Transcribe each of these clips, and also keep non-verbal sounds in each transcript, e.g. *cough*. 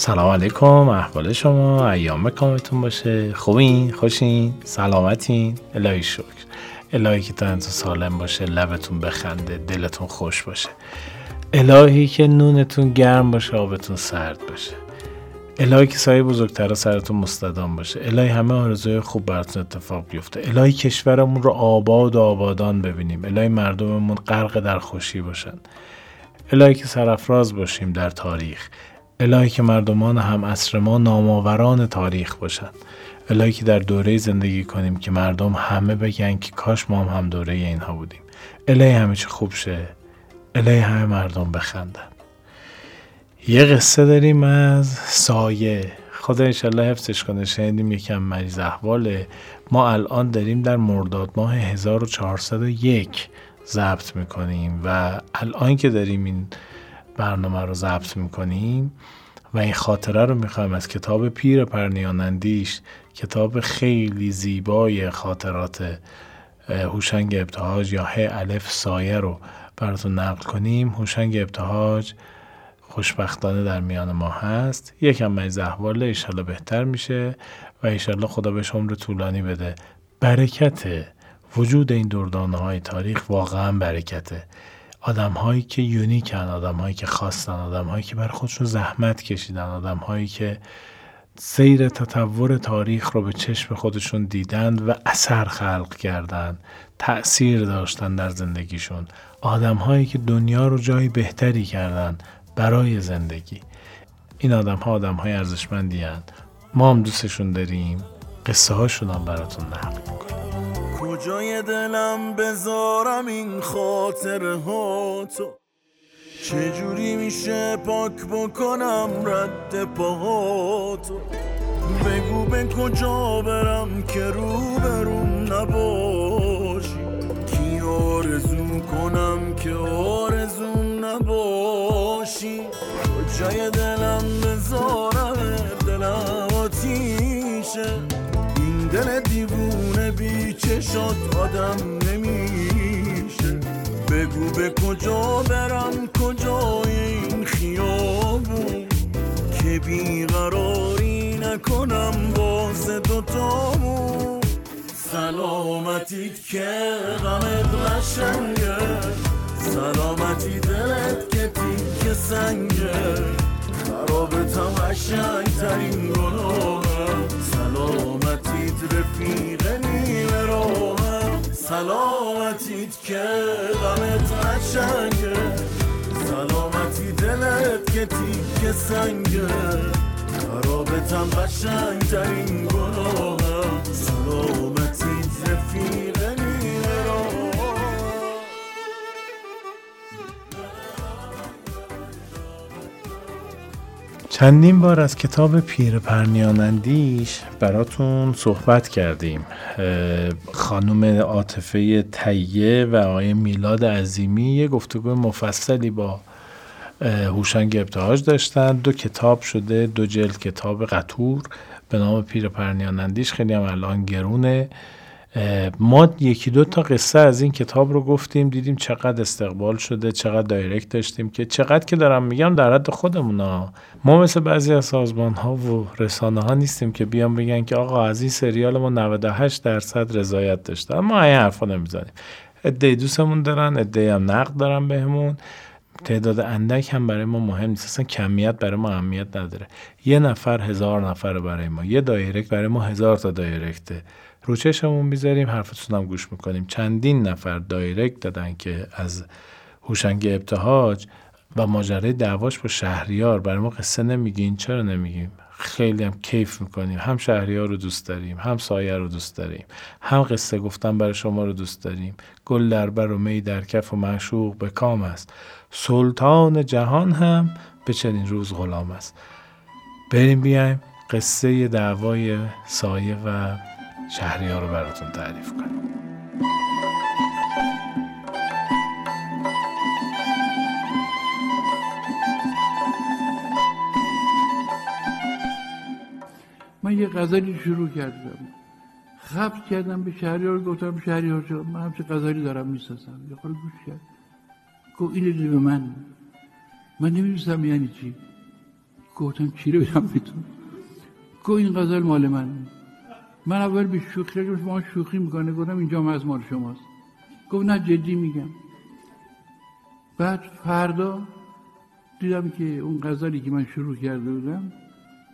سلام علیکم احوال شما ایام کامتون باشه. خوبین؟ خوشین؟ سلامتین؟ الهی شکر. الهی که تا سالم باشه لبتون بخنده دلتون خوش باشه. الهی که نونتون گرم باشه آبتون سرد باشه. الهی که سایه بزرگتر سرتون مستدام باشه. الهی همه آرزوی خوب براتون اتفاق بیفته. الهی کشورمون رو آباد و آبادان ببینیم. الهی مردممون غرق در خوشی باشن. الهی که سرافراز باشیم در تاریخ. الهی که مردمان هم اصر ما نامآوران تاریخ باشند. الهی که در دوره زندگی کنیم که مردم همه بگن که کاش ما هم, هم دوره اینها بودیم. الهی همه چی خوب شه. الهی همه مردم بخندن. یه قصه داریم از سایه. خدا انشالله حفظش کنه. شنیدیم یکم مریض احواله ما الان داریم در مرداد ماه 1401 ضبط می‌کنیم و الان که داریم این برنامه رو ضبط می‌کنیم و این خاطره رو می‌خوایم از کتاب پیر پرنیانندیش کتاب خیلی زیبای خاطرات هوشنگ ابتهاج یا ه الف سایه رو براتون نقل کنیم. هوشنگ ابتهاج خوشبختانه در میان ما هست. یکم مریض احواله ایشالله بهتر میشه و ایشالله خدا بهش عمر طولانی بده. برکت وجود این دردانه های تاریخ واقعا برکته. آدم هایی که یونیکن آدم هایی که خواستن آدم هایی که بر خودشون زحمت کشیدن آدم هایی که سیر تطور تاریخ رو به چشم خودشون دیدند و اثر خلق کردند تأثیر داشتن در زندگیشون. آدم هایی که دنیا رو جایی بهتری کردن برای زندگی. این آدم ها آدم های ارزشمندی ما هم دوستشون داریم. قصه هاشون هم براتون نقل می‌کنیم کجای دلم بذارم این خاطر ها تو؟ چجوری میشه پاک بکنم رد پاهاتو بگو به کجا برم که رو برون نباشی؟ کی آرزو کنم که آرزو نباشی؟ کجای دلم بذارم دلم آتیشه؟ چشات آدم نمیشه. بگو به کجا برم کجای این خیابون؟ که بیقراری نکنم باز دوتامون. سلامتیت که غمت قشنگه. سلامتی دلت که تیک سنگه. خرابتم قشنگ ترین گناهم سلامتیت رفیق نیمه راهم سلامتیت که غمت قشنگه. سلامتی دلت که تیک سنگه. خرابتم قشنگ ترین گناهم سلامتیت رفیق چندین بار از کتاب پیر پرنیانندیش براتون صحبت کردیم. خانم عاطفه تیه و آقای میلاد عظیمی یه گفتگو مفصلی با هوشنگ ابتهاج داشتن. دو کتاب شده دو جلد کتاب قطور به نام پیر پرنیانندیش. خیلی هم الان گرونه. ما یکی دو تا قصه از این کتاب رو گفتیم دیدیم چقدر استقبال شده چقدر دایرکت داشتیم که چقدر که دارم میگم در حد خودمون ها. ما مثل بعضی از سازمان ها و رسانه ها نیستیم که بیان بگن که آقا از این سریال ما 98 درصد رضایت داشته. ما این حرفا نمی‌زنیم. ادعی دوستمون دارن ادعی هم نقد دارن بهمون. تعداد اندک هم برای ما مهم نیست. اصلا کمیت برای ما اهمیت نداره. یه نفر هزار نفر برای ما. یه دایرکت برای ما هزار تا دایرکته. رو چشمون می‌ذاریم حرفتون هم گوش می‌کنیم. چندین نفر دایرکت دادن که از هوشنگ ابتهاج و ماجرای دعواش با شهریار. برای ما قصه نمیگین. چرا نمیگیم؟ خیلی هم کیف می‌کنیم. هم شهریار رو دوست داریم هم سایه رو دوست داریم هم قصه گفتن برای شما رو دوست داریم. گل در بر و می در کف و معشوق به کام است. سلطان جهان هم به چنین روز غلام است. بریم بیایم قصه دعوای سایه و شهریار رو براتون تعریف کنیم من یه غزلی شروع کردم. خبت کردم به شهریار گفتم شهریار جان من همچه غزلی دارم می‌سازم. یه خورده گوش کرد. گفت این به من. من نمی‌دونستم یعنی چی. گفتم چی رو بدم بهتون گفت این غزل مال من. من اول به شوخی رو ما شوخی می‌کنه. گفتم اینجا از مال شماست. گفت نه جدی میگم. بعد فردا دیدم که اون غزلی که من شروع کرده بودم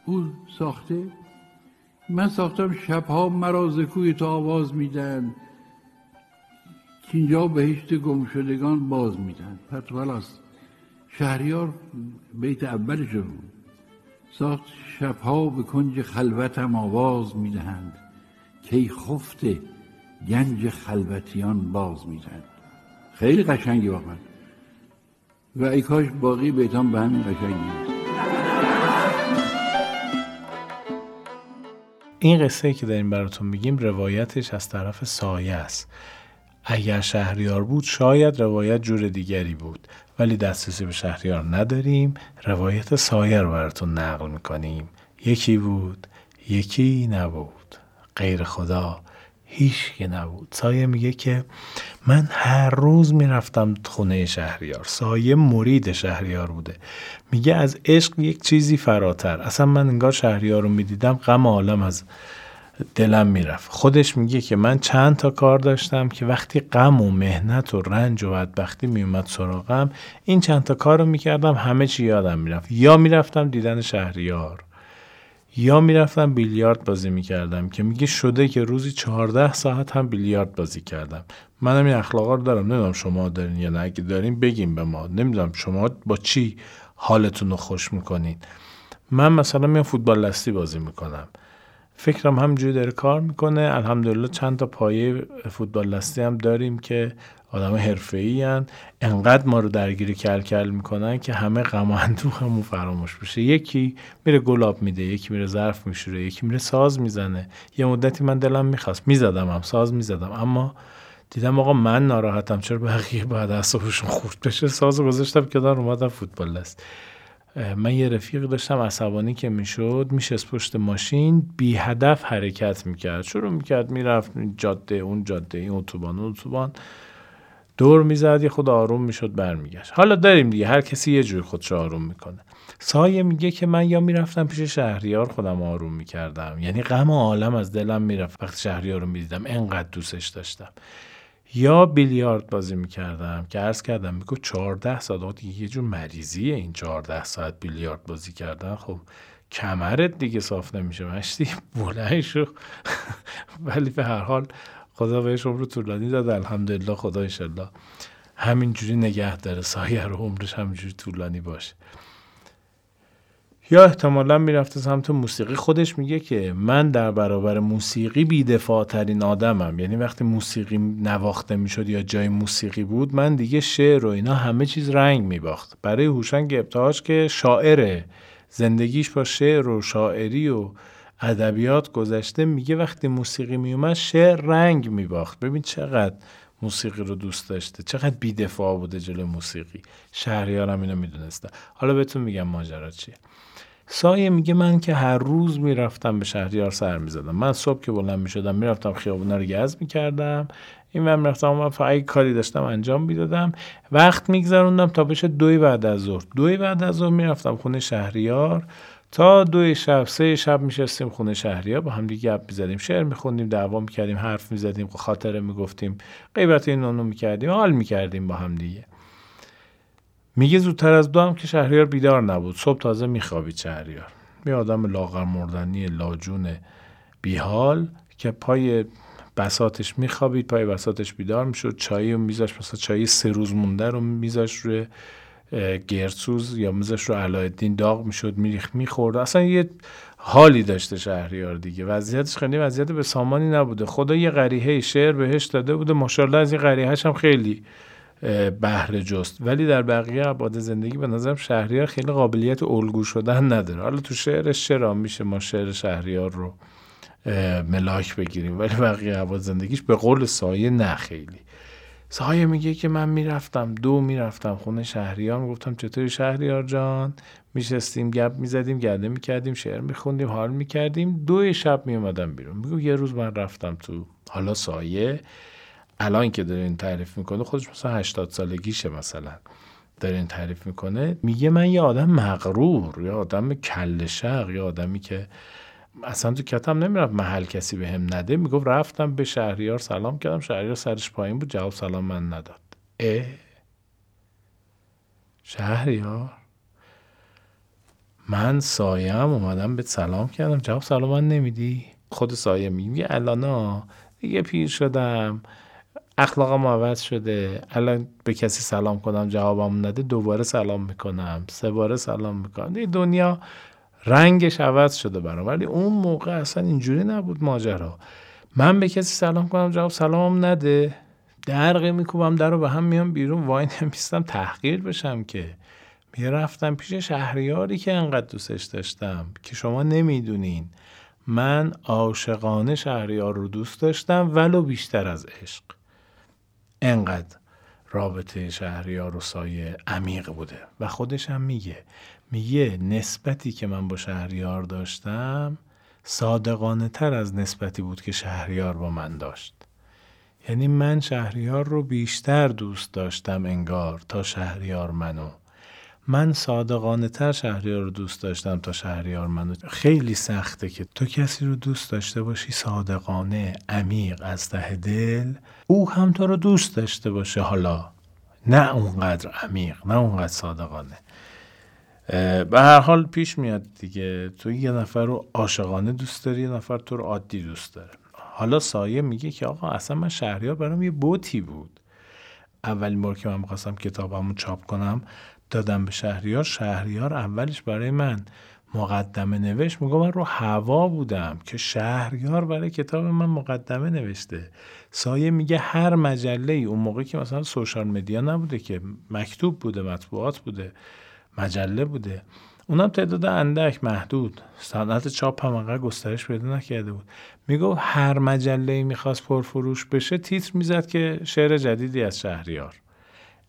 او ساخته. من ساختم شبها مرا زکوی تو آواز میدن که اینجا بهشت گم شدگان باز میدن. پس شهریار بیت اولش بود. ساخت شبها به کنج خلوتم آواز می‌دهند. کی خفت گنج خلوتیان باز می‌دهند خیلی قشنگی واقعا. و ای کاش باقی بیتان به همین قشنگی این قصه که داریم براتون میگیم روایتش از طرف سایه است. اگر شهریار بود شاید روایت جور دیگری بود. ولی دسترسی به شهریار نداریم. روایت سایه رو براتون نقل می‌کنیم. یکی بود یکی نبود. غیر خدا هیچ که نبود. سایه میگه که من هر روز می‌رفتم خونه شهریار. سایه مرید شهریار بوده. میگه از عشق یک چیزی فراتر. اصلا من انگار شهریار رو می‌دیدم غم عالم از دلم می‌رفت. خودش میگه که من چند تا کار داشتم که وقتی غم و مهنت و رنج و بدبختی میومد سراغم این چند تا کار رو می‌کردم همه چی یادم می‌رفت. یا می‌رفتم دیدن شهریار یا می‌رفتم بیلیارد بازی می‌کردم که میگه شده که روزی چهارده ساعت هم بیلیارد بازی کردم. منم این اخلاقا رو دارم. نمی‌دونم شما دارین یا نه. اگه دارین بگیم به ما. نمی‌دونم شما با چی حالتون رو خوش می‌کنین. من مثلا میام فوتبال لستی بازی می‌کنم. فکرم همجوری داره کار می‌کنه. الحمدلله چند تا پایه فوتبال لستی هم داریم که آدم حرفه ای انقدر ما رو درگیری کل کل می‌کنن که همه غم و همون فراموش بشه. یکی میره گلاب میده یکی میره ظرف میشوره یکی میره ساز می‌زنه. یه مدتی من دلم می‌خواست می‌زدم هم ساز می‌زدم. اما دیدم آقا من ناراحتم. چرا بقیه بعد اصابشون خورد بشه؟ ساز گذاشتم که دار اومدم فوتبال لست من یه رفیق داشتم عصبانی که می‌شد میشست پشت ماشین بی هدف حرکت می‌کرد. شروع می‌کرد می‌رفت جاده اون جاده این اتوبان اون اتوبان. دور می‌زد یه خود آروم می‌شد برمیگشت. حالا داریم دیگه هر کسی یه جور خودش آروم می‌کنه. سایه میگه که من یا می‌رفتم پیش شهریار خودم آروم می‌کردم. یعنی غم عالم از دلم می‌رفت وقتی شهریار رو می‌دیدم. انقدر دوستش داشتم. یا بیلیارد بازی می‌کردم که عرض کردم میگو 14 ساعت. یه جور مریضیه این 14 ساعت بیلیارد بازی کردن. خب کمرت دیگه صاف نمیشه. مشتی بلند شو. *laughs* ولی به هر حال خدا بهش عمر طولانی داد. الحمدلله خدا انشالله همینجوری نگه داره. سایه رو عمرش همینجوری طولانی باشه. یا احتمالا می‌رفته سمت موسیقی. خودش میگه که من در برابر موسیقی بیدفاع ترین آدمم. یعنی وقتی موسیقی نواخته می‌شد یا جای موسیقی بود من دیگه شعر و اینا همه چیز رنگ میباخت. برای هوشنگ ابتهاج که شاعره زندگیش با شعر و شاعری و ادبیات گذشته میگه وقتی موسیقی میومد شعر رنگ میباخت. ببین چقدر موسیقی رو دوست داشته. چقدر بیدفاع بوده جلو موسیقی. شهریارم اینو می‌دونسته. حالا بهتون میگم ماجرا چیه. سایه میگه من که هر روز می‌رفتم به شهریار سر می‌زدم. من صبح که بلند می‌شدم می‌رفتم خیابونا رو گز می‌کردم. این من می‌رفتم من فقط کاری داشتم انجام می‌دادم. وقت میگذروندم تا بشه دوی بعد از ظهر. دوی بعد از ظهر می‌رفتم خونه شهریار. تا دو شب سه شب میشستیم خونه شهریار. با هم دیگه گپ می‌زدیم شعر میخوندیم دعوا می‌کردیم حرف می‌زدیم خاطره می‌گفتیم غیبت این اونو می‌کردیم حال می‌کردیم با هم دیگه. میگه زودتر از دو هم که شهریار بیدار نبود. صبح تازه میخوابید شهریار. یه آدم لاغر مردنی لاجون بیحال که پای بساتش میخوابید پای بساتش بیدار می‌شد. چایی رو میذاش مثلا چایی سه روز مونده رو میذاش روی گرسوز یا میذاش رو علایالدین داغ می‌شد میریخ می‌خورد. اصلا یه حالی داشته شهریار دیگه. وضعیتش خیلی وضعیت به سامانی نبوده. خدا یه غریحه شعر بهش داده بوده. ماشاءالله از این غریحهش هم خیلی بهره جست. ولی در بقیه عباد زندگی به نظرم شهریار خیلی قابلیت الگو شدن نداره. حالا تو شعرش چرا میشه ما شعر شهریار رو ملاک بگیریم ولی بقیه عباد زندگیش به قول سایه نه خیلی. سایه میگه که من می‌رفتم دو می‌رفتم خونه شهریار می‌گفتم چطوری شهریار جان؟ میشستیم گپ می‌زدیم گرده می‌کردیم شعر میخوندیم حال می‌کردیم. دو شب میومدم بیرون. میگو یه روز من رفتم تو حالا سایه الان که داره این تعریف می‌کنه خودش مثلا 80 سالگیشه مثلا. داره این تعریف می‌کنه. میگه من یه آدم مغرور یا آدم کل شق یا آدمی که اصلا تو کتم نمی‌رفت محل کسی به هم نده. می‌گفت رفتم به شهریار سلام کردم. شهریار سرش پایین بود. جواب سلام من نداد. اه؟ شهریار؟ من سایم اومدم به سلام کردم. جواب سلام من نمیدی؟ خود سایه میگه الانا دیگه پیر شدم. اخلاقم عوض شده. الان به کسی سلام کنم جوابم نده دوباره سلام می‌کنم سه باره سلام می‌کنم. دنیا رنگش عوض شده برام. ولی اون موقع اصلا اینجوری نبود ماجرا. من به کسی سلام کنم جواب سلامم نده. درقه میکوبم در رو به هم میام بیرون. وای نمیستم تحقیر بشم که. می‌رفتم پیش شهریاری که انقدر دوستش داشتم که شما نمی‌دونین. من عاشقانه شهریار رو دوست داشتم ولو بیشتر از عشق. انقدر رابطه شهریار و سایه عمیق بوده. و خودش هم میگه میگه نسبتی که من با شهریار داشتم صادقانه تر از نسبتی بود که شهریار با من داشت. یعنی من شهریار رو بیشتر دوست داشتم انگار تا شهریار منو من صادقانه تر شهریار رو دوست داشتم تا شهریار منو. خیلی سخته که تو کسی رو دوست داشته باشی صادقانه عمیق از ته دل او هم تو رو دوست داشته باشه. حالا نه اونقدر عمیق نه اونقدر صادقانه. به هر حال پیش میاد دیگه. تو یه نفر رو عاشقانه دوست داری یه نفر تو رو عادی دوست داره. حالا سایه میگه که آقا اصلا من شهریار برام یه بوتی بود. اولین بار که من می‌خواستم کتابمو چاپ کنم دادم به شهریار شهریار اولش برای من مقدمه نوشت میگم من رو هوا بودم که شهریار برای کتاب من مقدمه نوشته. سایه میگه هر مجله ای اون موقع که مثلا سوشال مدیا نبوده که مکتوب بوده مطبوعات بوده مجله بوده. اونم تعداد اندک محدود. صنعت چاپ هم انقدر گسترش پیدا نکرده بود. می‌گفت هر مجله ای می‌خواست پرفروش بشه تیتر می‌زد که شعر جدیدی از شهریار.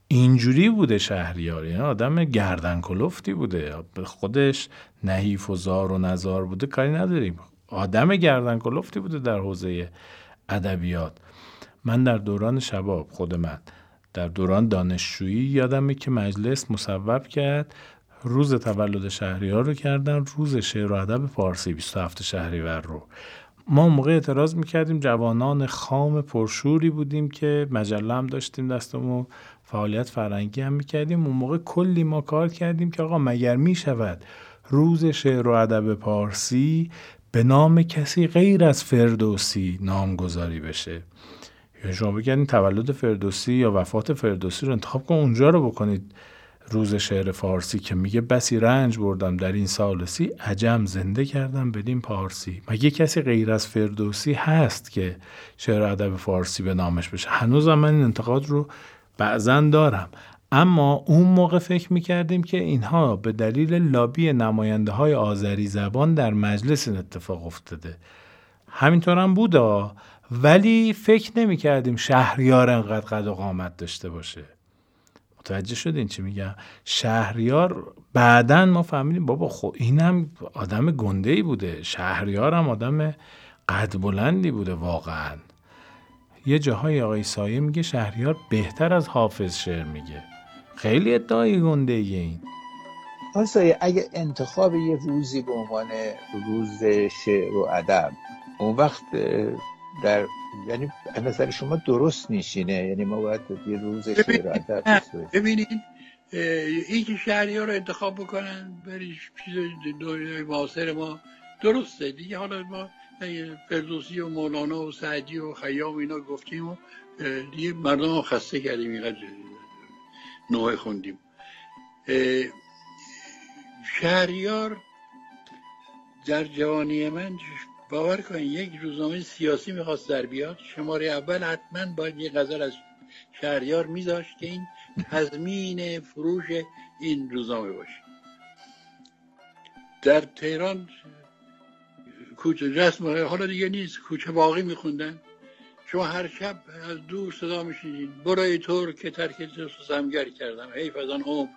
اینجوری بوده شهریار یعنی آدم گردن کلفتی بوده. خودش نحیف و زار و نزار بوده کاری نداریم. آدم گردن کلفتی بوده در حوزه ادبیات. من در دوران شباب خود من در دوران دانشجویی یادمه که مجلس مصوب کرد. روز تولد شهریار رو کردن روز شعر و ادب فارسی 27 شهریور رو. ما موقع اعتراض می‌کردیم جوانان خام پرشوری بودیم که مجله هم داشتیم دستمون. فعالیت فرنگی هم می‌کردیم. اون موقع کلی ما کار کردیم که آقا مگر می‌شود روز شعر و ادب پارسی به نام کسی غیر از فردوسی نامگذاری بشه؟ یا شما بگردین تولد فردوسی یا وفات فردوسی رو انتخاب کن اونجا رو بکنید. روز شعر فارسی که میگه بسی رنج بردم در این سالسی عجم زنده کردم بدین پارسی. مگه کسی غیر از فردوسی هست که شعر ادب فارسی به نامش بشه؟ هنوز من این انتقاد رو بعضا دارم. اما اون موقع فکر می‌کردیم که اینها به دلیل لابی نماینده های آذری زبان در مجلس این اتفاق افتاده. همینطور هم بوده ولی فکر نمی‌کردیم شهریار انقدر قد و قامت داشته باشه. متوجه شدین چی میگم؟ شهریار بعدا ما فهمیدیم بابا خب اینم آدم گنده ای بوده. شهریار هم آدم قد بلندی بوده واقعا. یه جاهای آقای سایه میگه شهریار بهتر از حافظ شعر میگه. خیلی ادعای گنده ای این. آقای سایه اگه انتخاب یه روزی به عنوان روز شعر و ادب اون وقت در یعنی نظر شما درست نیشینه یعنی ما باید یه روز شعر و ادب ببینید این که شهری ها رو انتخاب بکنن بریش چیز دنیای معاصر ما درسته. دیگه حالا ما فردوسی و مولانا و سعدی و خیام اینا گفتیم و دیگه مردم خسته کردیم اینقدر نوع خوندیم. شهریار در جوانی من باور کنید یک روزنامه سیاسی می‌خواست در بیاد. شماره اول حتما باید یه غزل از شهریار میذاشت که این تضمین فروش این روزنامه باشه. در تهران کوچه رسم حالا دیگه نیست کوچه باقی میخوندن. شما هر شب از دور صدا میشینید برای طور که ترک سمگر کردم. حیف از آن عمر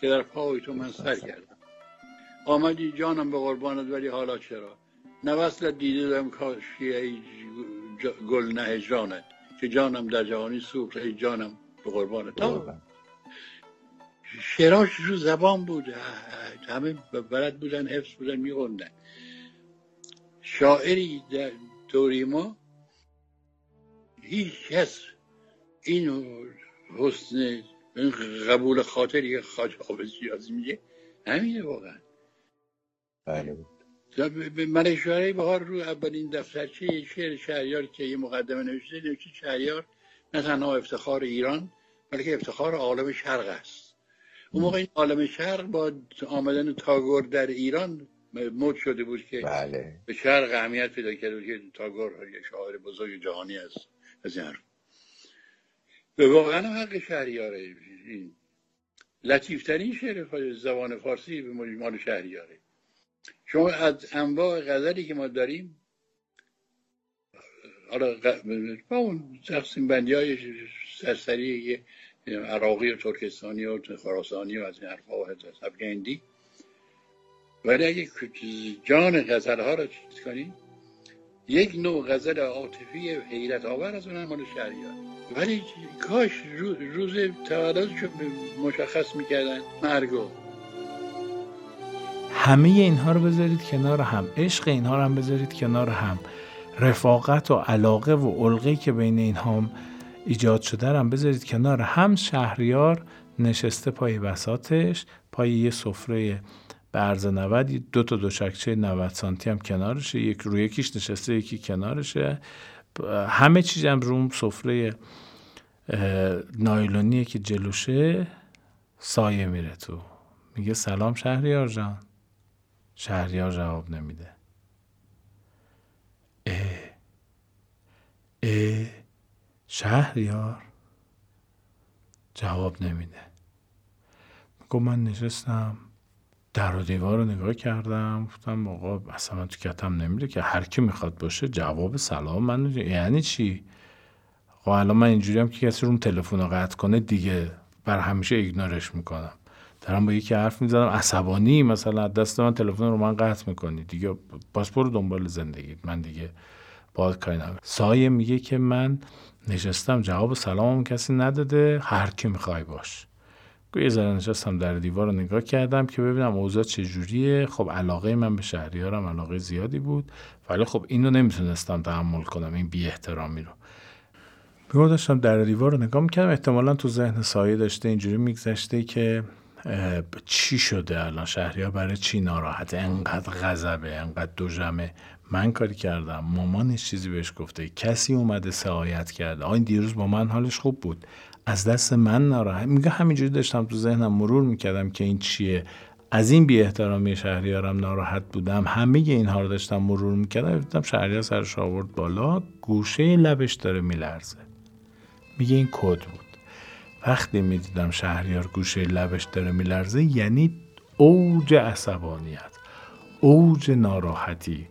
که در پای تو من سر کردم. آمدی جانم به قربانت ولی حالا چرا؟ نوصل دیده دم کاشی ای گل نه جانت. که جانم در جوانی سوخت ای جانم به قربانت. شعراش رو زبان بود. همه بلد بودن حفظ بودن میخوندن. شاعری در دوری ما هیچ کس این حسن قبول خاطری که خواجه حافظ شیرازی میگه؟ همینه واقعا. بله. من شعری بهار رو اولین دفترچه شعر شهریار که یه مقدمه نوشته نوشته شهریار نه تنها افتخار ایران بلکه افتخار عالم شرق است. اون موقع این عالم شرق با آمدن تاگور در ایران مد شده بود که بله. به شرق اهمیت پیدا کرده بود که تاگور یه شاعر بزرگ جهانی است. از این به واقعا حق شهریاره این. لطیفترین شعر زبان فارسی به مال شهریاره. شما از انواع غزلی که ما داریم حالا با اون تقسیم بندی های سرسری عراقی و ترکستانی و خراسانی و از این حرفا و سبگندی ولی اگه جان غزل ها رو چیز کنیم یک نوع غزل عاطفی حیرت آور از اون مال شهریار. ولی کاش روز, روز تولدشو مشخص می‌کردن مرگو. همه اینها رو بذارید کنار هم. عشق اینها رو هم بذارید کنار هم. رفاقت و علاقه و علقه که بین اینها ایجاد شده هم بذارید کنار هم. شهریار نشسته پای بساتش پای یه سفره به عرض 90 دو تا دوشکچه 90 سانتی هم کنارشه. یک روی یکیش نشسته یکی کنارشه. همه چیز هم روم سفره نایلونیه که جلوشه سایه میره تو. میگه سلام شهریار جان. شهریار جواب نمیده. اه اه شهریار جواب نمیده. گفت من نشستم. در و دیوار رو نگاه کردم گفتم آقا اصلا من تو کتم نمیره که هر کی می‌خواد باشه جواب سلام من یعنی چی؟ خب الان من اینجوری هم که کسی روم تلفن رو قطع کنه دیگه بر همیشه ایگنورش می‌کنم. دارم با یکی حرف می‌زدم عصبانی مثلا دست من تلفن رو من قطع می‌کنی. دیگه برو دنبال زندگی من دیگه باید کاری ندارم. سایه میگه که من نشستم جواب سلامم کسی نداده هر کی می‌خوای باش. یه ذره نشستم در دیوار رو نگاه کردم که ببینم اوضاع چجوریه خب علاقه من به شهریارم علاقه زیادی بود. ولی خب اینو نمی‌تونستم تحمل کنم این بی احترامی رو. میگم داشتم در دیوار رو نگاه می‌کردم. احتمالا تو ذهن سایه داشته اینجوری میگذشته که چی شده الان؟ شهریار برای چی ناراحت؟ انقدر غضبه انقدر دوژمه من کاری کردم. مامانش چیزی بهش گفته. کسی اومده سعایت کرده. آین دیروز با من حالش خوب بود. از دست من ناراحت میگه همینجوری داشتم تو ذهنم مرور می‌کردم که این چیه. از این بی احترامی شهریارم ناراحت بودم. همه اینها رو داشتم مرور می‌کردم. دیدم شهریار سرش آورد بالا گوشه لبش داره میلرزه. میگه این کد بود. وقتی می‌دیدم شهریار گوشه لبش داره میلرزه یعنی اوج عصبانیت اوج ناراحتی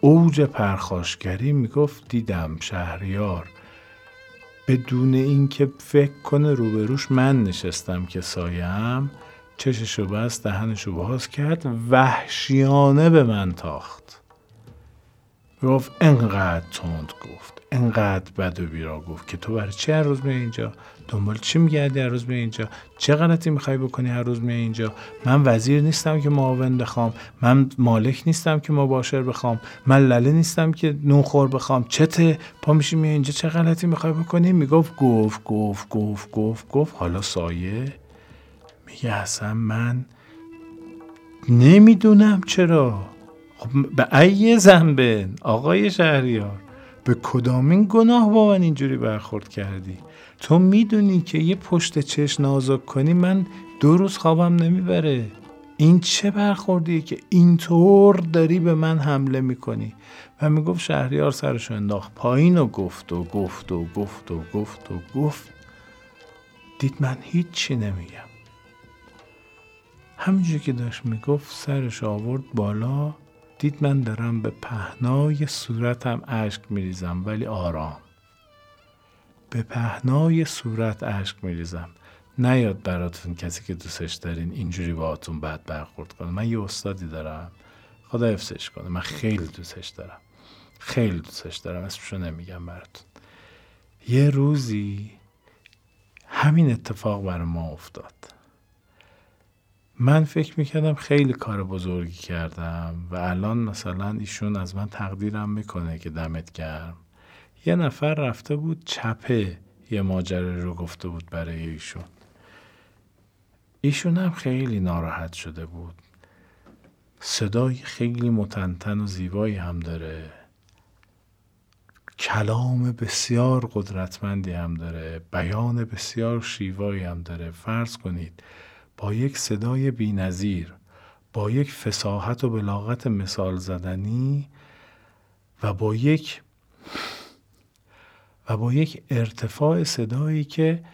اوج پرخاشگری می‌گفت دیدم شهریار بدون اینکه فکر کنه روبروش من نشستم که سایم چششو بست دهنشو باز کرد وحشیانه به من تاخت. گفت انقدر تند گفت انقدر بد و بیرا گفت که تو برای چه هر روز می اینجا؟ دنبال چی میگردی هر روز می اینجا؟ چه غلطی می‌خوای بکنی هر روز می اینجا؟ من وزیر نیستم که معاون بخوام من مالک نیستم که مباشر بخوام من لله نیستم که نونخور بخوام. چته پا میشی می اینجا؟ چه غلطی می‌خوای بکنی؟ می‌گفت گفت گفت گفت گفت گفت. حالا سایه میگه اصلا من نمی‌دونم چرا. به ای زنبه آقای شهریار. به کدامین گناه با من اینجوری برخورد کردی؟ تو می‌دونی که یه پشت چش نازک کنی من دو روز خوابم نمی‌بره. این چه برخوردیه که اینطور داری به من حمله می‌کنی؟ و می‌گفت شهریار سرشو انداخت پایین و گفت و گفت و گفت و گفت و گفت. دید من هیچی نمیگم. همینجور که داشت می‌گفت سرش آورد بالا. دید من دارم به پهنای صورتم اشک میریزم ولی آرام. به پهنای صورت اشک میریزم. نیاد براتون کسی که دوستش دارین اینجوری باهاتون بد برخورد کنه. من یه استادی دارم. خدا حفظش کنه. من خیلی دوستش دارم. خیلی دوستش دارم. اسمشو نمیگم براتون. یه روزی همین اتفاق بر ما افتاد. من فکر می‌کردم خیلی کار بزرگی کردم و الان مثلا ایشون از من تقدیرم می‌کنه که دمت گرم. یه نفر رفته بود چپه یه ماجره رو گفته بود برای ایشون. ایشون هم خیلی ناراحت شده بود. صدای خیلی متنتن و زیبایی هم داره. کلام بسیار قدرتمندی هم داره. بیان بسیار شیوایی هم داره. فرض کنید با یک صدای بینظیر با یک فساحت و بلاغت مثال زدنی و با یک و با یک ارتفاع صدایی که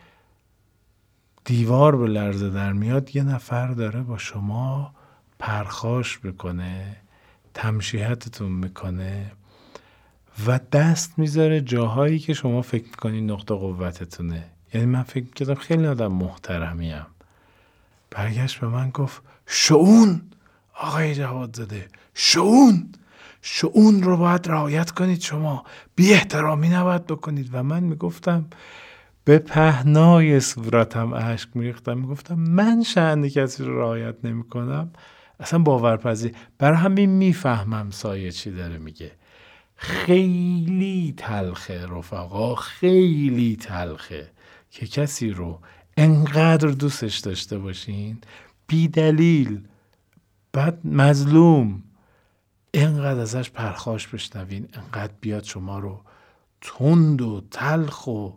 دیوار به لرزه در میاد یه نفر داره با شما پرخاش بکنه تمشیحتتون می‌کنه و دست می‌ذاره جاهایی که شما فکر می‌کنید نقطه قوتتونه. یعنی من فکر می‌کردم خیلی آدم محترمیم. برگشت به من گفت شعون! آقای جواد زده شعون! شعون رو باید رعایت کنید شما بی احترامی نباید بکنید. و من می‌گفتم به پهنای صورتم اشک میریختم. می‌گفتم من شعن کسی رو رعایت نمی‌کنم؟ اصلا باورپذیر. برای همین می‌فهمم سایه چی داره میگه. خیلی تلخه رفقا خیلی تلخه که کسی رو انقدر دوستش داشته باشین. بی دلیل بعد مظلوم. انقدر ازش پرخاش بشنوین. انقدر بیاد شما رو تند و تلخ و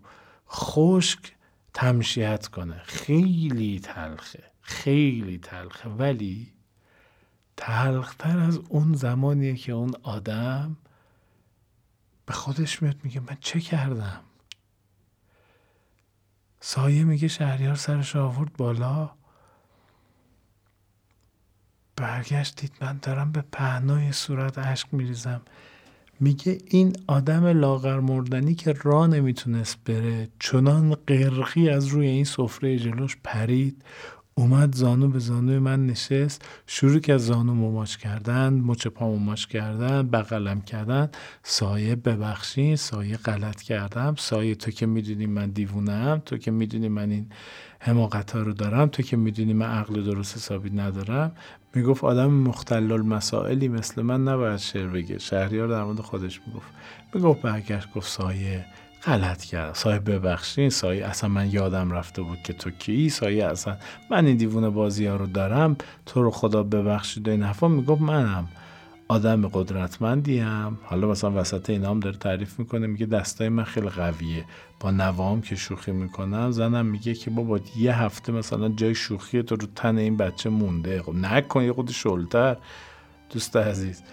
خشک تمشیت کنه. خیلی تلخه خیلی تلخه. ولی تلختر از اون زمانیه که اون آدم به خودش میاد میگه من چه کردم؟ سایه میگه شهریار سرش آورد بالا. برگشتید من دارم به پهنای صورت اشک میریزم. میگه این آدم لاغر مردنی که راه نمی‌تونست بره چنان قرقی از روی این سفره جلوش پرید. اومد زانو به زانوی من نشست. شروع که از زانو مماش کردن مچ پا مماش کردن بغلم کردن. سایه ببخشین سایه غلط کردم. سایه تو که می‌دونی من دیوونم تو که می‌دونی من این حماقت ها رو دارم تو که می‌دونی من عقل درست حسابی ندارم. می‌گفت آدم مختل مسائلی مثل من نباید شعر بگه. شهریار در مورد خودش می‌گفت. می‌گفت برگشت گفت سایه غلط کردم سایه ببخشین سایه اصلا من یادم رفته بود که تو کی. سایه اصلا من این دیوونه بازی ها رو دارم تو رو خدا ببخشید این حرفا می‌گفت منم. آدم قدرتمندیم حالا مثلا وسط اینا هم داره تعریف می‌کنه میگه دستای من خیلی قویه. با نوام که شوخی می‌کنم زنم میگه که بابا یه هفته مثلا جای شوخی تو رو تن این بچه مونده. خب نکن یه خود شلتر. دوست عزیز.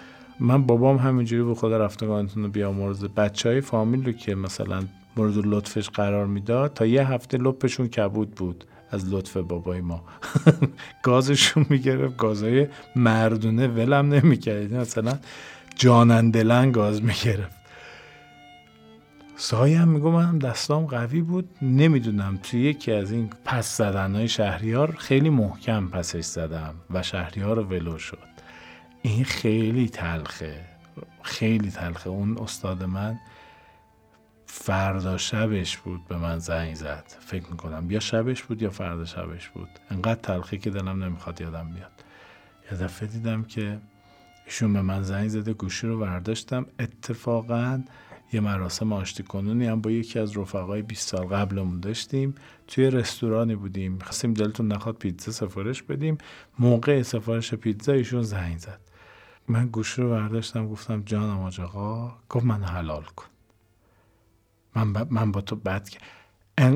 من بابام همینجوری به خدا رفتگانتون رو بیامرزه. بچه های فامیل رو که مثلا مورد لطفش قرار می‌داد تا یه هفته لپشون کبود بود از لطف بابای ما. *laughs* گازشون می‌گرفت گازهای مردونه ولم نمی‌کرد مثلا جانندلن گاز می‌گرفت. سایه هم میگو منم دستام قوی بود. نمی‌دونم توی یکی از این پس زدن شهریار خیلی محکم پسش زدم و شهریار ولو شد. این خیلی تلخه. خیلی تلخه. اون استاد من فردا شبش بود به من زنگ زد. فکر می‌کنم یا شبش بود یا فردا شبش بود. انقدر تلخی که دلم نمی‌خواد یادم بیاد. یه دفعه دیدم که ایشون به من زنگ زده گوشی رو برداشتم. اتفاقا یه مراسم آشتی کنونی هم با یکی از رفقای 20 سال قبلمون داشتیم. توی رستورانی بودیم. خواستیم دلتون نخواد پیتزا سفارش بدیم. موقع سفارش پیتزا ایشون زنگ زد. من گوشی رو برداشتم گفتم جانم آج آقا گفت من حلال کن. من با, من با تو بد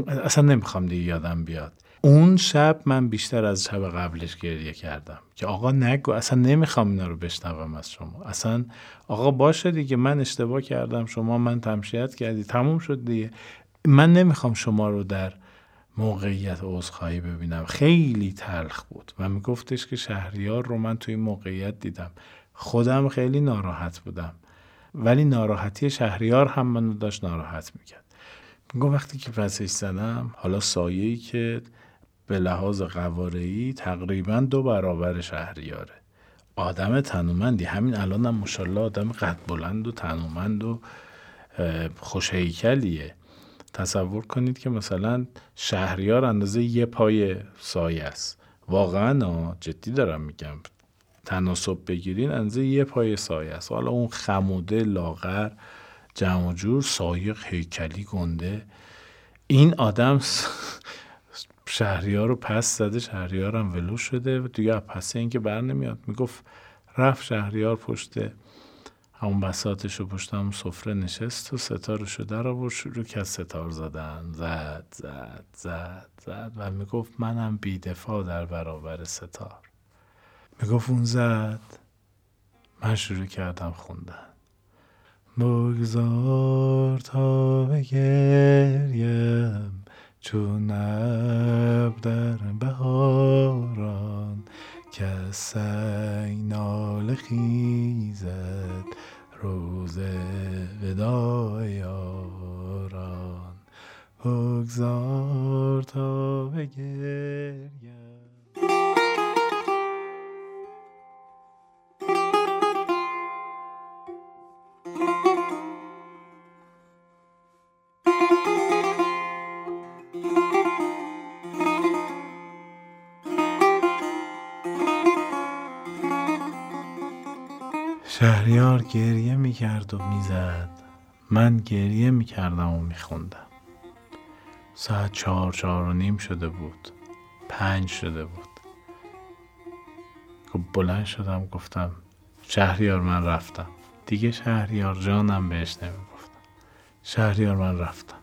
اصلا نمی‌خوام دیگه یادم بیاد. اون شب من بیشتر از شب قبلش گریه کردم که آقا نگو اصلا نمی‌خوام اینا رو بشنوم از شما. اصلا آقا باشه دیگه من اشتباه کردم شما من تمشیت کردی تموم شد دیگه. من نمی‌خوام شما رو در موقعیت عذرخواهی ببینم. خیلی تلخ بود. و میگفتش که شهریار رو من توی موقعیت دیدم. خودم خیلی ناراحت بودم. ولی ناراحتی شهریار هم منو داشت ناراحت می‌کرد. میگم وقتی که پسش زدم حالا سایه‌ای که به لحاظ قواره‌ای تقریبا دو برابر شهریاره. آدم تنومندی. همین الان هم مشالله آدم قد بلند و تنومند و خوشهیکلیه. تصور کنید که مثلا شهریار اندازه یه پای سایه است. واقعا جدی دارم میگم. تناسب بگیرین انزه یه پای سایه است. حالا اون خموده لاغر جمع جور سایق هیکلی گنده. این آدم شهریار رو پس زده شهریار هم ولو شده. و دیگه پس این که بر نمیاد. می‌گفت رفت شهریار پشت همون بساتش رو پشت همون سفره نشست و ستارش رو در آورد شروع که ستار زدن. زد زد زد زد. و می‌گفت منم بیدفاع در برابر ستار می‌گفت اون زد. من شروع کردم خوندن. بگذار تا بگریم چون نب در بهاران که سنگ نال خیزد روز ودای یاران. بگذار تا بگریم گریه می‌کرد و می‌زد. من گریه می‌کردم و میخوندم. ساعت چهار چهار و نیم شده بود. پنج شده بود. خب بلند شدم گفتم شهریار من رفتم. دیگه شهریار جانم بهش نمی‌گفتم. شهریار من رفتم.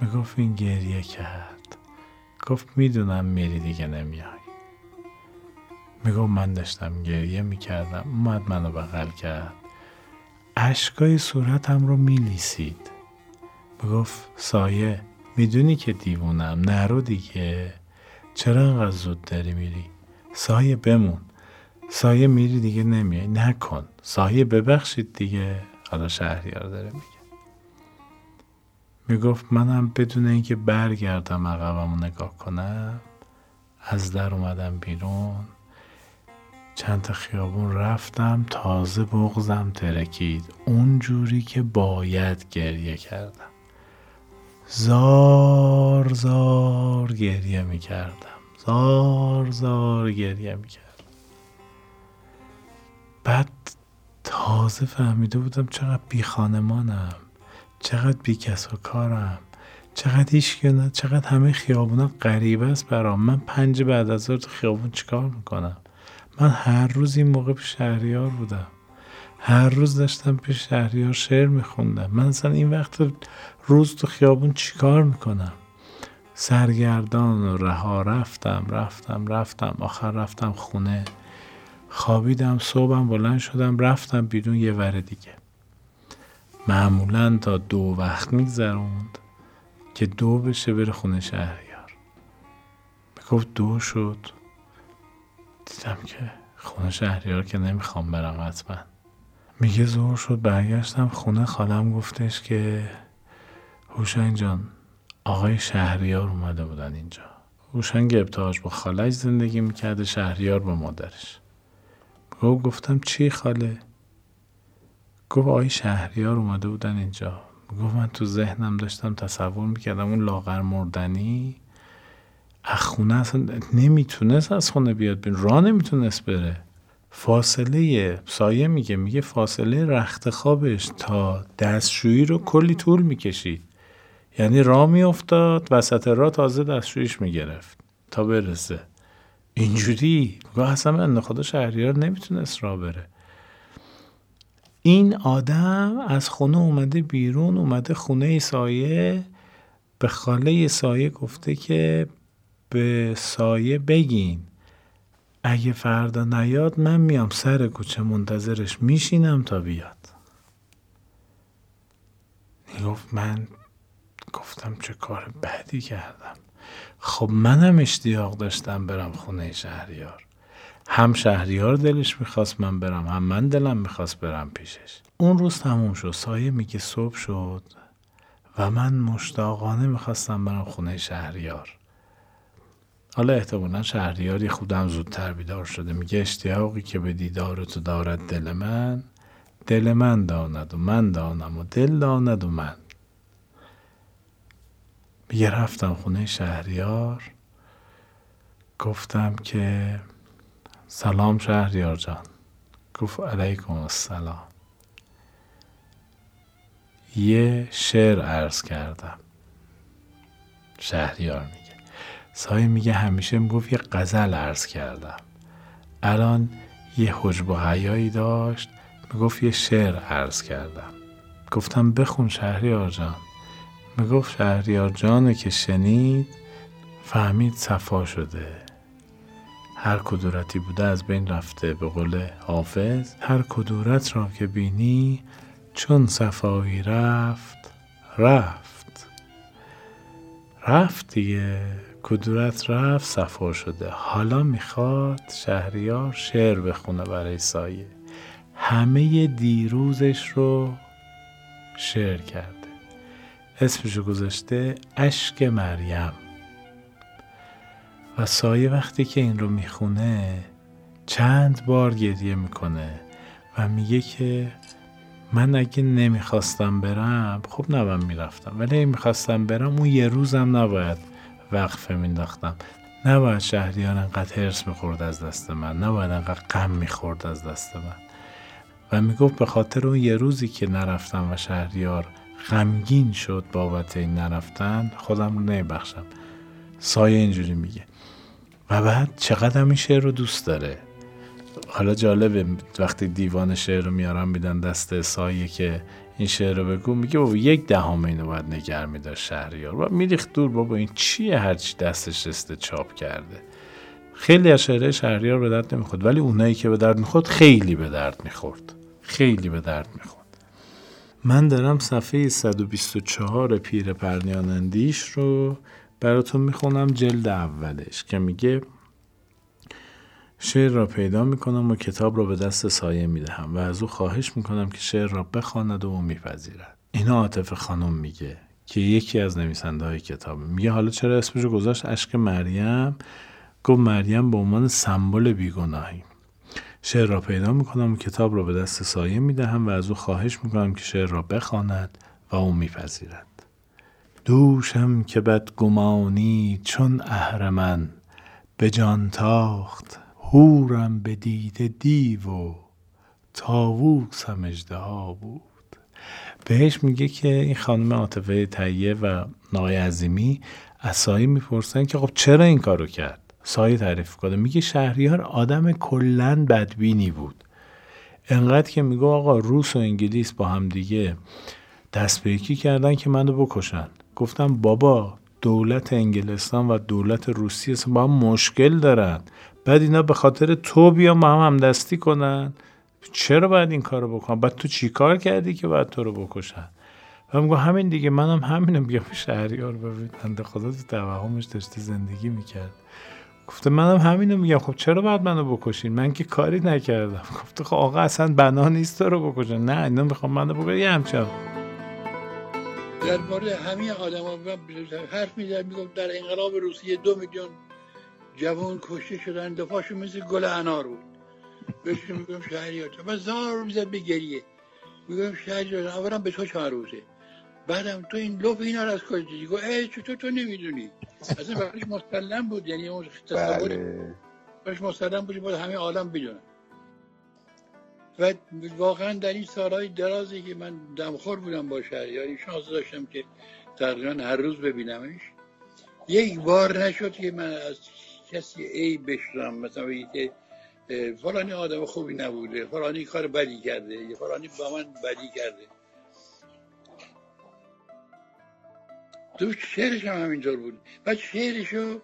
می‌گفت این گریه کرد. گفت می‌دونم میری دیگه نمیای. می‌گفت من داشتم گریه می‌کردم اومد منو بغل کرد. اشکای صورتم رو میلیسید. می‌گفت سایه می‌دونی که دیوونم نرو دیگه. چرا انقدر زود داری میری؟ سایه بمون. سایه میری دیگه نمیای. نکن. سایه ببخشید دیگه. حالا شهریار داره میگه. می‌گفت منم بدون اینکه برگردم عقبمو نگاه کنم از در اومدم بیرون. چند تا خیابون رفتم تازه بغزم ترکید. اونجوری که باید گریه کردم. زار زار گریه می کردم زار زار گریه می کردم بعد تازه فهمیده بودم چقدر بی خانمانم چقدر بی کس و کارم چقدر هیچ چقدر همه خیابونا غریبه است برام. من پنج بعد از تو خیابون چیکار می‌کنم؟ من هر روز این موقع پیش شهریار بودم. هر روز داشتم پیش شهریار شعر میخوندم. من اصلا این وقت روز تو خیابون چیکار می‌کنم؟ سرگردان و رها رفتم رفتم رفتم. آخر رفتم خونه. خوابیدم صبحم بلند شدم رفتم بیرون یه ور دیگه. معمولا تا دو وقت میگذروند که دو بشه بره خونه شهریار. می‌گفت دو شد. دیدم که خونه شهریار که نمی‌خوام برم حتما. میگه زور شد برگشتم خونه خالم گفتش که هوشنگ جان آقای شهریار اومده بودن اینجا. هوشنگ ابتهاج با خالش زندگی می‌کرده شهریار با مادرش. گفت گفتم چی خاله؟ گفت آقای شهریار اومده بودن اینجا. گفت من تو ذهنم داشتم تصور می‌کردم اون لاغر مردنی خونه اصلا نمی‌تونست از خونه بیاد بین راه نمی‌تونست بره. فاصله سایه میگه میگه فاصله رخت خوابش تا دستشویی رو کلی طول می‌کشید. یعنی راه میافتاد وسط راه تازه دستشویش می‌گرفت تا برسه. اینجوری؟ گاه اصلا من خدا شهریار نمی‌تونست راه بره. این آدم از خونه اومده بیرون اومده خونه سایه. به خاله سایه گفته که به سایه بگین. اگه فردا نیاد من میام سر کوچه منتظرش میشینم تا بیاد. گفت من گفتم چه کار بدی کردم. خب منم اشتیاق داشتم برم خونه شهریار. هم شهریار دلش می‌خواست من برم هم من دلم می‌خواست برم پیشش. اون روز تموم شد سایه میگه صبح شد و من مشتاقانه می‌خواستم برم خونه شهریار. حالا احتمالا شهریاری خودم زودتر بیدار شده. میگه اشتیاقی که به دیدار تو دارد دل من دل من داند و من دانم و دل داند و من. میگه رفتم خونه شهریار گفتم که سلام شهریار جان. گفت علیکم السلام. یه شعر عرض کردم. شهریار میگه. سایه میگه همیشه می‌گفت یه غزل عرض کردم. الان یه حجب و حیایی داشت می‌گفت یه شعر عرض کردم. گفتم بخون شهریار جان. می‌گفت شهریار جانو که شنید فهمید صفا شده. هر کدورتی بوده از بین رفته به قول حافظ. هر کدورت را که بینی چون صفایی رفت رفت. رفت دیگه. کدورت رفت صفا شده. حالا می‌خواد شهریار شعر بخونه برای سایه. همه دیروزش رو شعر کرده. اسمشو گذاشته اشک مریم. و سایه وقتی که این رو می‌خونه چند بار گریه می‌کنه و میگه که من اگه نمی‌خواستم برم خب نبم می‌رفتم. ولی می‌خواستم برم اون یه روزم نباید وقفه مینداختم نباید شهریار انقدر حرس می‌خورد از دست من نباید انقدر غم می‌خورد از دست من. و می‌گفت به خاطر اون یه روزی که نرفتم و شهریار غمگین شد بابت این نرفتن خودم رو نمیبخشم. سایه اینجوری میگه. و بعد چقدر این شعر رو دوست داره. حالا جالبه وقتی دیوان شعر رو میارم میدن دست سایه که این شعر رو بگو. میگه بابا یک دهم اینو باید نگر میداشت شهریار. و میریخت دور بابا این چیه هرچی دستش رسته چاپ کرده. خیلی از شعرهای شهریار به درد نمی‌خورد ولی اونایی که به درد می‌خورد خیلی به درد می‌خورد. خیلی به درد می‌خورد. من دارم صفحه 124 پیر پرنیانندیش رو براتون می‌خونم جلد اولش که میگه شعر را پیدا می‌کنم و کتاب را به دست سایه می‌دهم و از او خواهش می‌کنم که شعر را بخواند و او میپذیرد. اینا عاطف خانم میگه که یکی از نویسنده های کتاب. میگه حالا چرا اسمشو گذاشت؟ اشک مریم. گفت مریم به عنوان سمبل بیگناهی. شعر را پیدا می‌کنم و کتاب را به دست سایه می‌دهم و از او خواهش می‌کنم که شعر را بخواند و او میپذیرد. دوشم که بدگمانی چون اهرمن به جان تاخت هورم به دید دیو و تاووسم اژدها بود. بهش میگه که این خانم عاطفه تهیه و نای عظیمی از سایه می‌پرسن که خب چرا این کارو کرد؟ سایه تعریف کنه میگه شهریار آدم کلا بدبینی بود. انقدر که میگه آقا روس و انگلیس با هم دیگه دست به یکی کردن که منو بکشن. گفتم بابا دولت انگلستان و دولت روسیه با هم مشکل دارن. بعد اینا به خاطر تو بیان با هم همدستی کنن. چرا باید این کارو بکنن بعد تو چی کار کردی که باید تو رو بکشن؟ و میگم همین دیگه منم همینو میگم شهریار ببین. بنده خدا تو توهمش داشته زندگی می‌کرد. گفته منم همینو میگم. خب چرا باید منو بکشین؟ من که کاری نکردم. گفته خب آقا اصلا بنا نیست تو رو بکشن. نه اینا می‌خوام منو بکشن. یه همچنان در همه آدم ها حرف می‌زد می‌گفت در انقلاب روسیه دو میلیون جوان کشته شدن دفاعشون مثل گل انار بود. بهش میگم شهریار و زار می‌زد به گریه. میگم شهریار اولا به تو چهار روزه. بعدم تو این لوف اینا رو از کجا دیدی؟ گفت ای چطور تو نمی‌دونی؟ اصلا براش مسلم بود. یعنی اون تصور بله. براش مسلم بود بود همه عالم بدونن. و واقعا در این سالهای درازی که من دمخور بودم با شهریار این شانس داشتم که تقریبا هر روز ببینمش. یک بار نشد که من از کسی ای بشنم مثلا بگی که فلانی آدم خوبی نبوده فلانی کار بدی کرده یا فلانی با من بدی کرده. تو شعرش هم همینطور بود. و شعرشو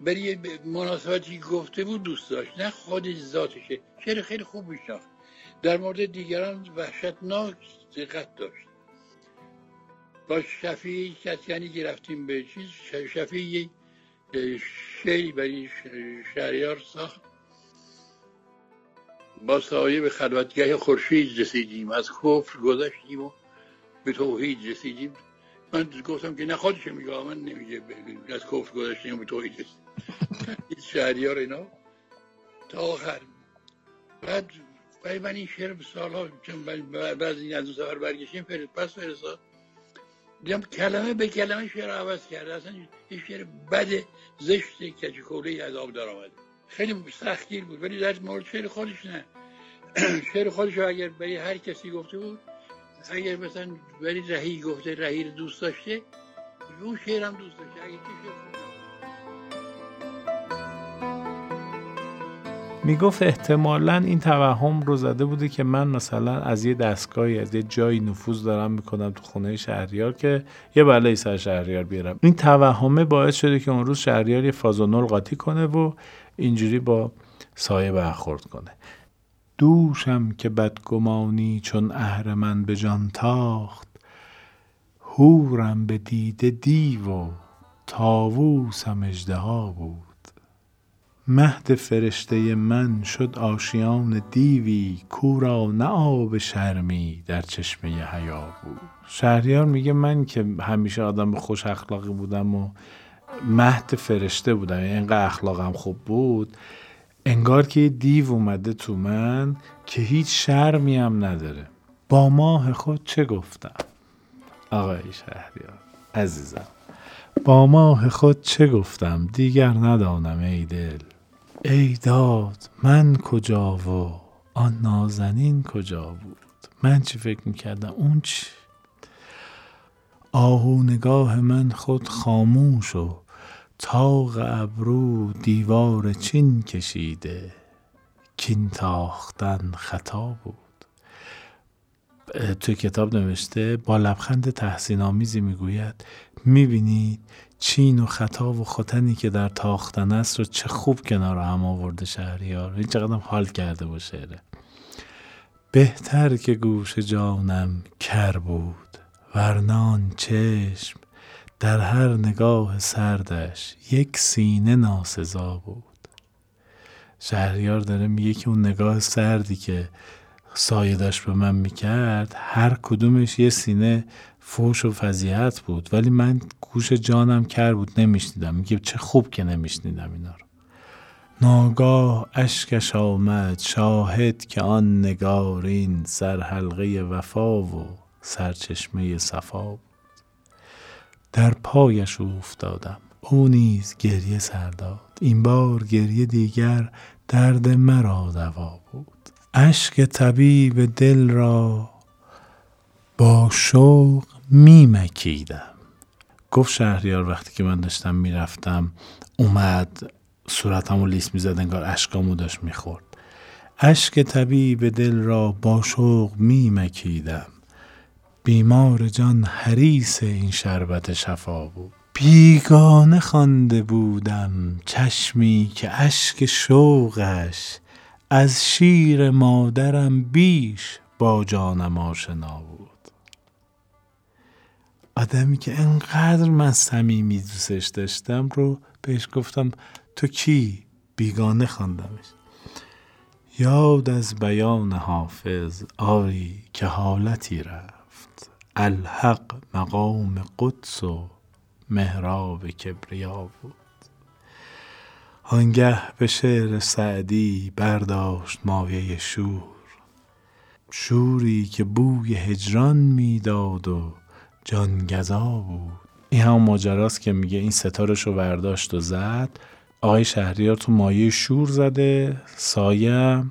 برای مناسبتی گفته بود دوست داشت. نه خودش ذاتشه. شعر خیلی خوب میشناخت در مورد دیگران وحشتناک دقت داشت. با شفیع کسیانی که رفتیم به چیز شفیع شعری برای شهریار ساخت. با سایه به خلوتگاه خورشید رسیدیم. از کفر گذشتیم و به توحید رسیدیم. من گفتم که نه خودش میگه من نمیگه. از کفر گذشتیم و به توحید رسیدیم. شهریار اینا. تا آخر. بعد من این شعر سالها چون بعد از اون سفر برگشتیم پس فرستاد. دیدم کلمه به کلمه شعر عوض کرده. اصلا یه شعر بد زشت کچی کوله از آب در آمده. خیلی سختگیر بود ولی در مورد شعر خودش نه. *clears throat* شعر خودش اگر برای هر کسی گفته بود اگر مثلا برای رهی گفته رهی دوست داشته اون شعر هم دوست داشته. اگر می‌گفت احتمالا این توهم رو زده بوده که من مثلا از یه دستگاهی از یه جایی نفوذ دارم می‌کنم تو خونه شهریار که یه بلایی سر شهریار بیارم. این توهمه باعث شده که اون روز شهریار یه فازونول قاطی کنه و اینجوری با سایه برخورد کنه. دوشم که بدگمانی چون اهرمن به جان تاخت هورم به دیده دیو و تاووسم اژدها بود. مهد فرشته من شد آشیان دیوی کورا نه آب شرمی در چشمه حیا بود. شهریار میگه من که همیشه آدم خوش اخلاقی بودم و مهد فرشته بودم یعنی اینقدر اخلاقم خوب بود انگار که یه دیو اومده تو من که هیچ شرمی هم نداره. با ماه خود چه گفتم؟ آقای شهریار عزیزم با ماه خود چه گفتم؟ دیگر ندانم ای دل. ای داد من کجا و آن نازنین کجا بود؟ من چی فکر می‌کردم؟ اون چی؟ آهو نگاه من خود خاموش و تاق ابرو دیوار چین کشیده. کین تاختن خطا بود. توی کتاب نوشته با لبخند تحسین آمیزی می‌گوید می‌بینید چین و خطا و ختنی که در تاختن است رو چه خوب کنار هم آورده شهریار. این چقدر حال کرده با شعره بهتر که گوش جانم کر بود ورنان چشم در هر نگاه سردش یک سینه ناسزا بود. شهریار داره میگه که اون نگاه سردی که سایه داشت به من می‌کرد هر کدومش یه سینه فوش و فضیحت بود. ولی من گوش جانم کر بود نمیشنیدم. میگه چه خوب که نمیشنیدم اینا رو. ناگاه اشکش آمد شاهد که آن نگارین سر حلقه وفا و سرچشمه صفا بود. در پایش افتادم او نیز گریه سرداد این بار گریه دیگر درد مرا دوا بود. اشک طبیب دل را با شوق میمکیدم. گفت شهریار وقتی که من داشتم می‌رفتم اومد صورتمو لیست می‌زد انگار اشکامو داشت می‌خورد. اشک طبیب دل را با شوق میمکیدم. بیمار جان حریس این شربت شفا بود. بیگانه خوانده بودم چشمی که اشک شوقش از شیر مادرم بیش با جانم آشنا بود. آدمی که انقدر من صمیمی دوستش داشتم رو بهش گفتم تو کی؟ بیگانه خواندمش. یاد از بیان حافظ آری که حالتی رفت. الحق مقام قدس و محراب کبریا بود. آنگه به شعر سعدی برداشت مایه شور. شوری که بوی هجران می‌داد و جانگزا بود. این هم ماجراست که میگه این ستارش رو برداشت و زد. آقای شهریار تو مایه شور زده. سایه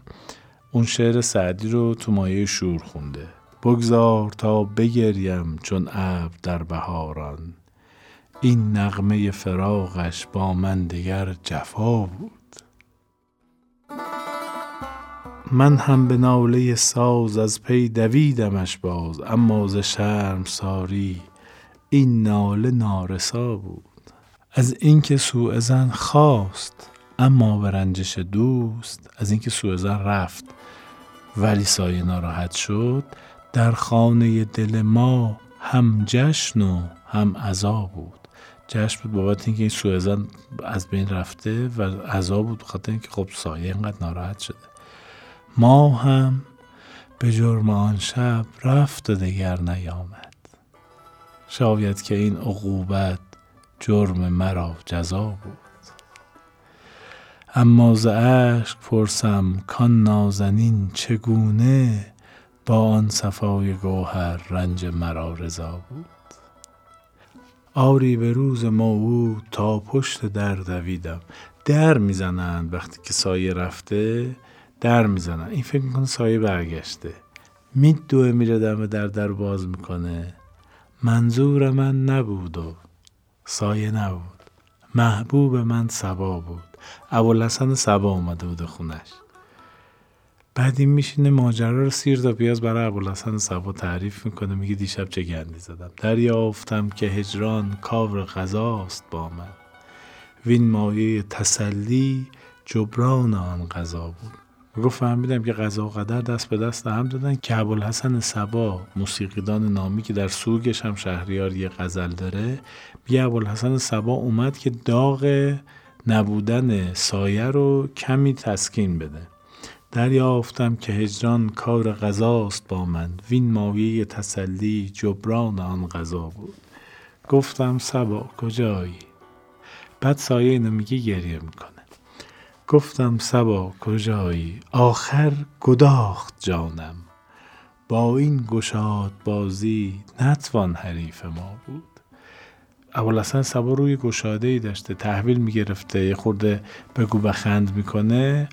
اون شعر سعدی رو تو مایه شور خونده. بگذار تا بگریم چون ابر در بهاران. این نغمه فراغش با من دیگر جفا بود. من هم به ناله ساز از پی دویدمش باز اما ز شرم ساری این ناله نارسا بود. از اینکه سوء زن خواست اما به رنجش دوست از اینکه سوء زن رفت ولی سایه ناراحت شد در خانه دل ما هم جشن و هم عذا بود. جشن بود بابت اینکه این سوء زن از بین رفته و عذا بود بخاطر اینکه خب سایه اینقدر ناراحت شده. ما هم به جرم آن شب رفت و دگر نیامد. شاید که این عقوبت جرم مرا جزا بود. اما ز اشک پرسم کان نازنین چگونه با آن صفای گوهر رنج مرا رضا بود؟ آری به روز موعود تا پشت در دویدم. در می‌زنند وقتی که سایه رفته در می‌زنن. این فکر می‌کنه سایه برگشته. میدوه میره دم در در باز می‌کنه. منظور من نبود و سایه نبود. محبوب من سبا بود. ابوالحسن سبا اومده بود خونش. بعد این میشینه ماجرا رو سیر تا پیاز برای ابوالحسن سبا تعریف می‌کنه. میگه دیشب چه گندی زدم. دریافتم که هجران کاور غذاست با من. وین مایه تسلی جبران آن غذا بود. گفت فهمیدم که غذا و قدر دست به دست هم دادن. که ابوالحسن سبا موسیقیدان نامی که در سوگش هم شهریار یه غزل داره بیا ابوالحسن سبا اومد که داغ نبودن سایه رو کمی تسکین بده. دریافتم که هجران کار غذاست با من. وین مایه تسلی جبران آن غذا بود. گفتم سبا کجایی؟ بعد سایه اینو میگه گریه می‌کنه. گفتم سبا کجایی؟ آخر گداخت جانم. با این گشاد بازی نتوان حریف ما بود. ابوالحسن سبا روی گشاده ای داشته تحویل می‌گرفته یه خورده بگو بخند می‌کنه.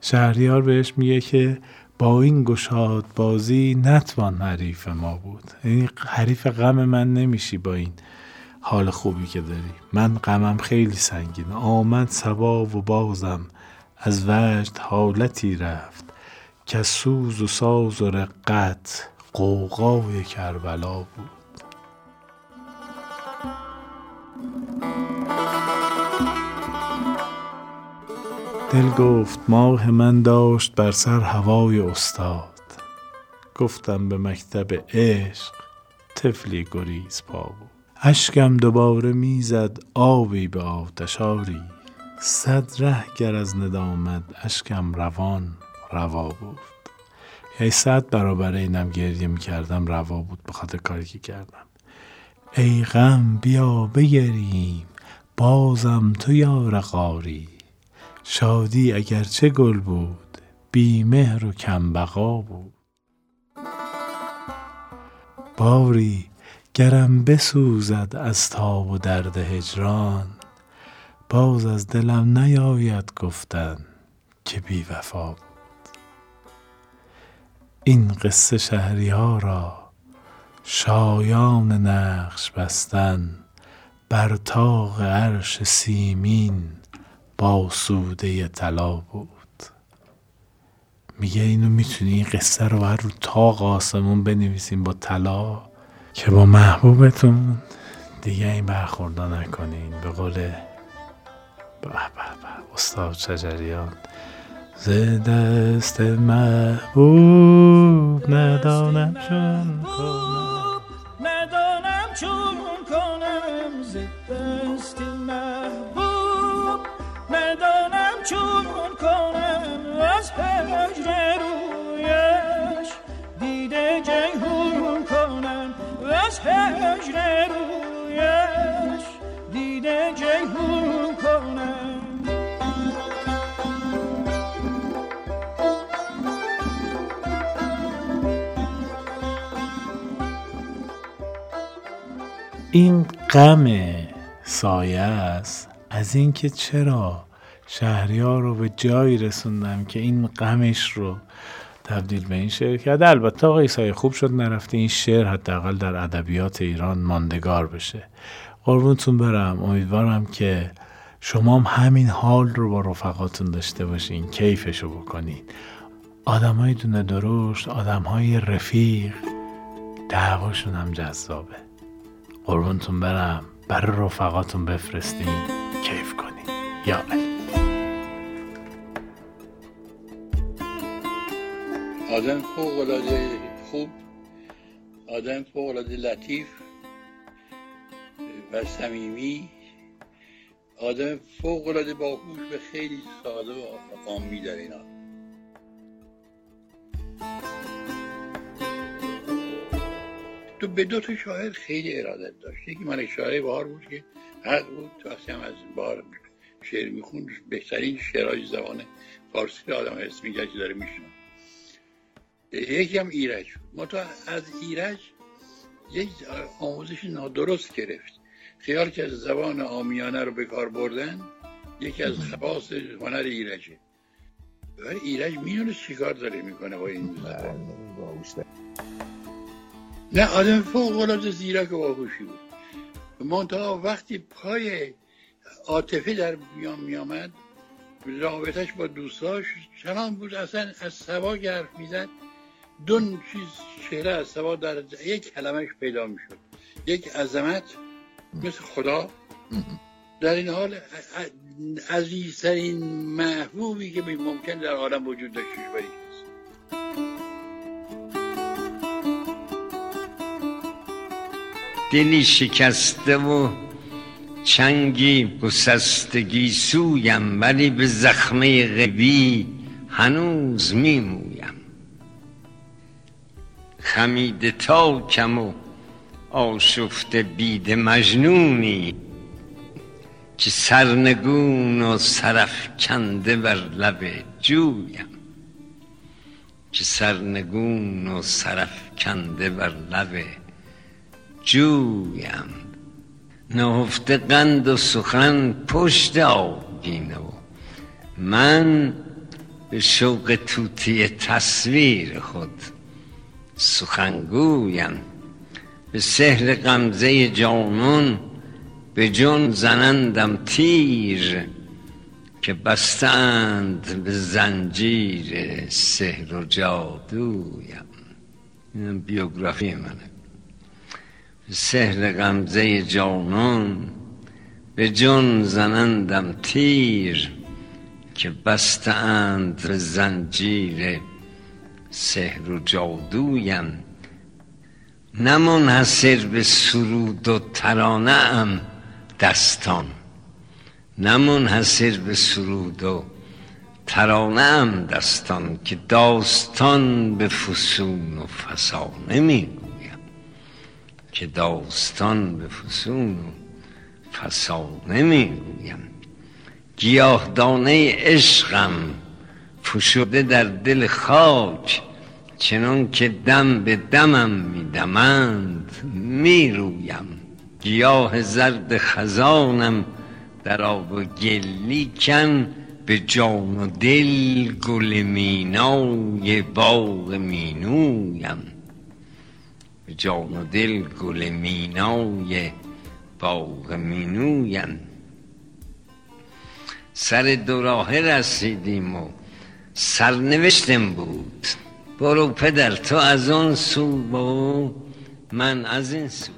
شهریار بهش میگه که با این گشاد بازی نتوان حریف ما بود. یعنی حریف غم من نمیشی با این حال خوبی که داری. من غمم خیلی سنگین. آمد سبا و بازم از وجد حالتی رفت که سوز و ساز و رقت قوقای کربلا بود. دل گفت ماه من داشت بر سر هوای استاد. گفتم به مکتب عشق طفلی گریز پا اشکم دوباره می‌زد آبی به آتشاری صد ره گر از ندامت اشکم روان روا بود. یعنی صد برابر اینم گریه می‌کردم روا بود به خاطر کاری که کردم. ای غم بیا بگریم بازم تو یار قاری شادی اگرچه گل بود بی مهر و کم بقا بود. باری گرم بسوزد از تاب و درد هجران. باز از دلم نیاید گفتن که بی وفا بود. این قصه شهریها را شایان نقش بستن بر تاق عرش سیمین با سوده طلا بود. میگه اینو می‌تونی این قصه رو بر رو تاق آسمون بنویسیم با طلا؟ که با محبوبتون دیگه این برخوردا نکنین. به قول به به به استاد شجریان. ز دست محبوب ندانم چون کنم ندانم چون کنم. ز دست محبوب ندانم چون هجر رویش دیده جیهون این غم سایه است. از اینکه چرا شهریار رو به جایی رسوندم که این غمش رو تبدیل به این شعر کرده البته آقای سایه خوب شد نرفته این شعر حداقل در ادبیات ایران ماندگار بشه. قربونتون برم. امیدوارم که شما هم همین حال رو با رفقاتون داشته باشین. کیفشو بکنین. آدم های دونه درشت آدم های رفیق دعواشون هم جذابه. قربونتون برم. برای رفقاتون بفرستین. کیف کنین. یا آدم فوق العاده خوب آدم فوق العاده لطیف و صمیمی آدم فوق العاده باهوش و خیلی ساده و عامی در اینا. تو به دو تا شاعر خیلی ارادت داشت. یکی من شاعر بهار بود که حق بود. تو وقتی هم از بار شعر می‌خوند بهترین شعرهای زبان فارسی آدم اسم میگه که داره میشنه یکی هم ایرج ما تو از ایرج یک آموزش نادرست گرفت. خیال که از زبان آمیانه رو به کار بردن یکی از خواص هنر ایرجه. ولی ایرج می‌دونه چیکار داره می‌کنه با این زبان. نه آدم فوق العاده زیرک و باهوشی بود. منتها وقتی پای عاطفه در بیان میامد رابطش با دوستاش چنان بود اصلا از سوا حرف می‌زد. دو چیز چهره از سوا در یک کلمش پیدا می‌شد. یک عظمت مثل خدا. در این حال عزیزترین محبوبی که ممکن در عالم وجود داشته باشه دلی شکسته و چنگی گسستگی سویم ولی به زخمه غبی هنوز میمویم. خمیده کم و آشفته بید مجنونی که سرنگون و سرف کنده بر لب جویم. که سرنگون و سرف کنده بر لب جویم. نهفته قند و سخن پشت آبگینه و من به شوق توتی تصویر خود سخنگویم. به سحر غمزه جانون به جون زنندم تیر که بستند به زنجیر سحر و جادویم. این بیوگرافی منه. سهر غمزه جانان به جان زنندم تیر که بستند به زنجیر سحر و جادویم نه منحصر به سرود و ترانه ام دستان. نه منحصر به سرود و ترانه ام دستان که داستان به فسون و فسانه می‌گویم که داستان به فسون و فسانه می‌گویم گیاهدانه عشقم فشرده در دل خاک چنان که دم به دمم میدمند می‌رویم. گیاه زرد خزانم در آب و گلی کن به جان و دل گل مینای باغ مینویم. به جان و دل گل مینای باغ مینویم. سر دو رسیدیم و سرنوشتم بود. برو پدر تو از آن سو با من از این سو.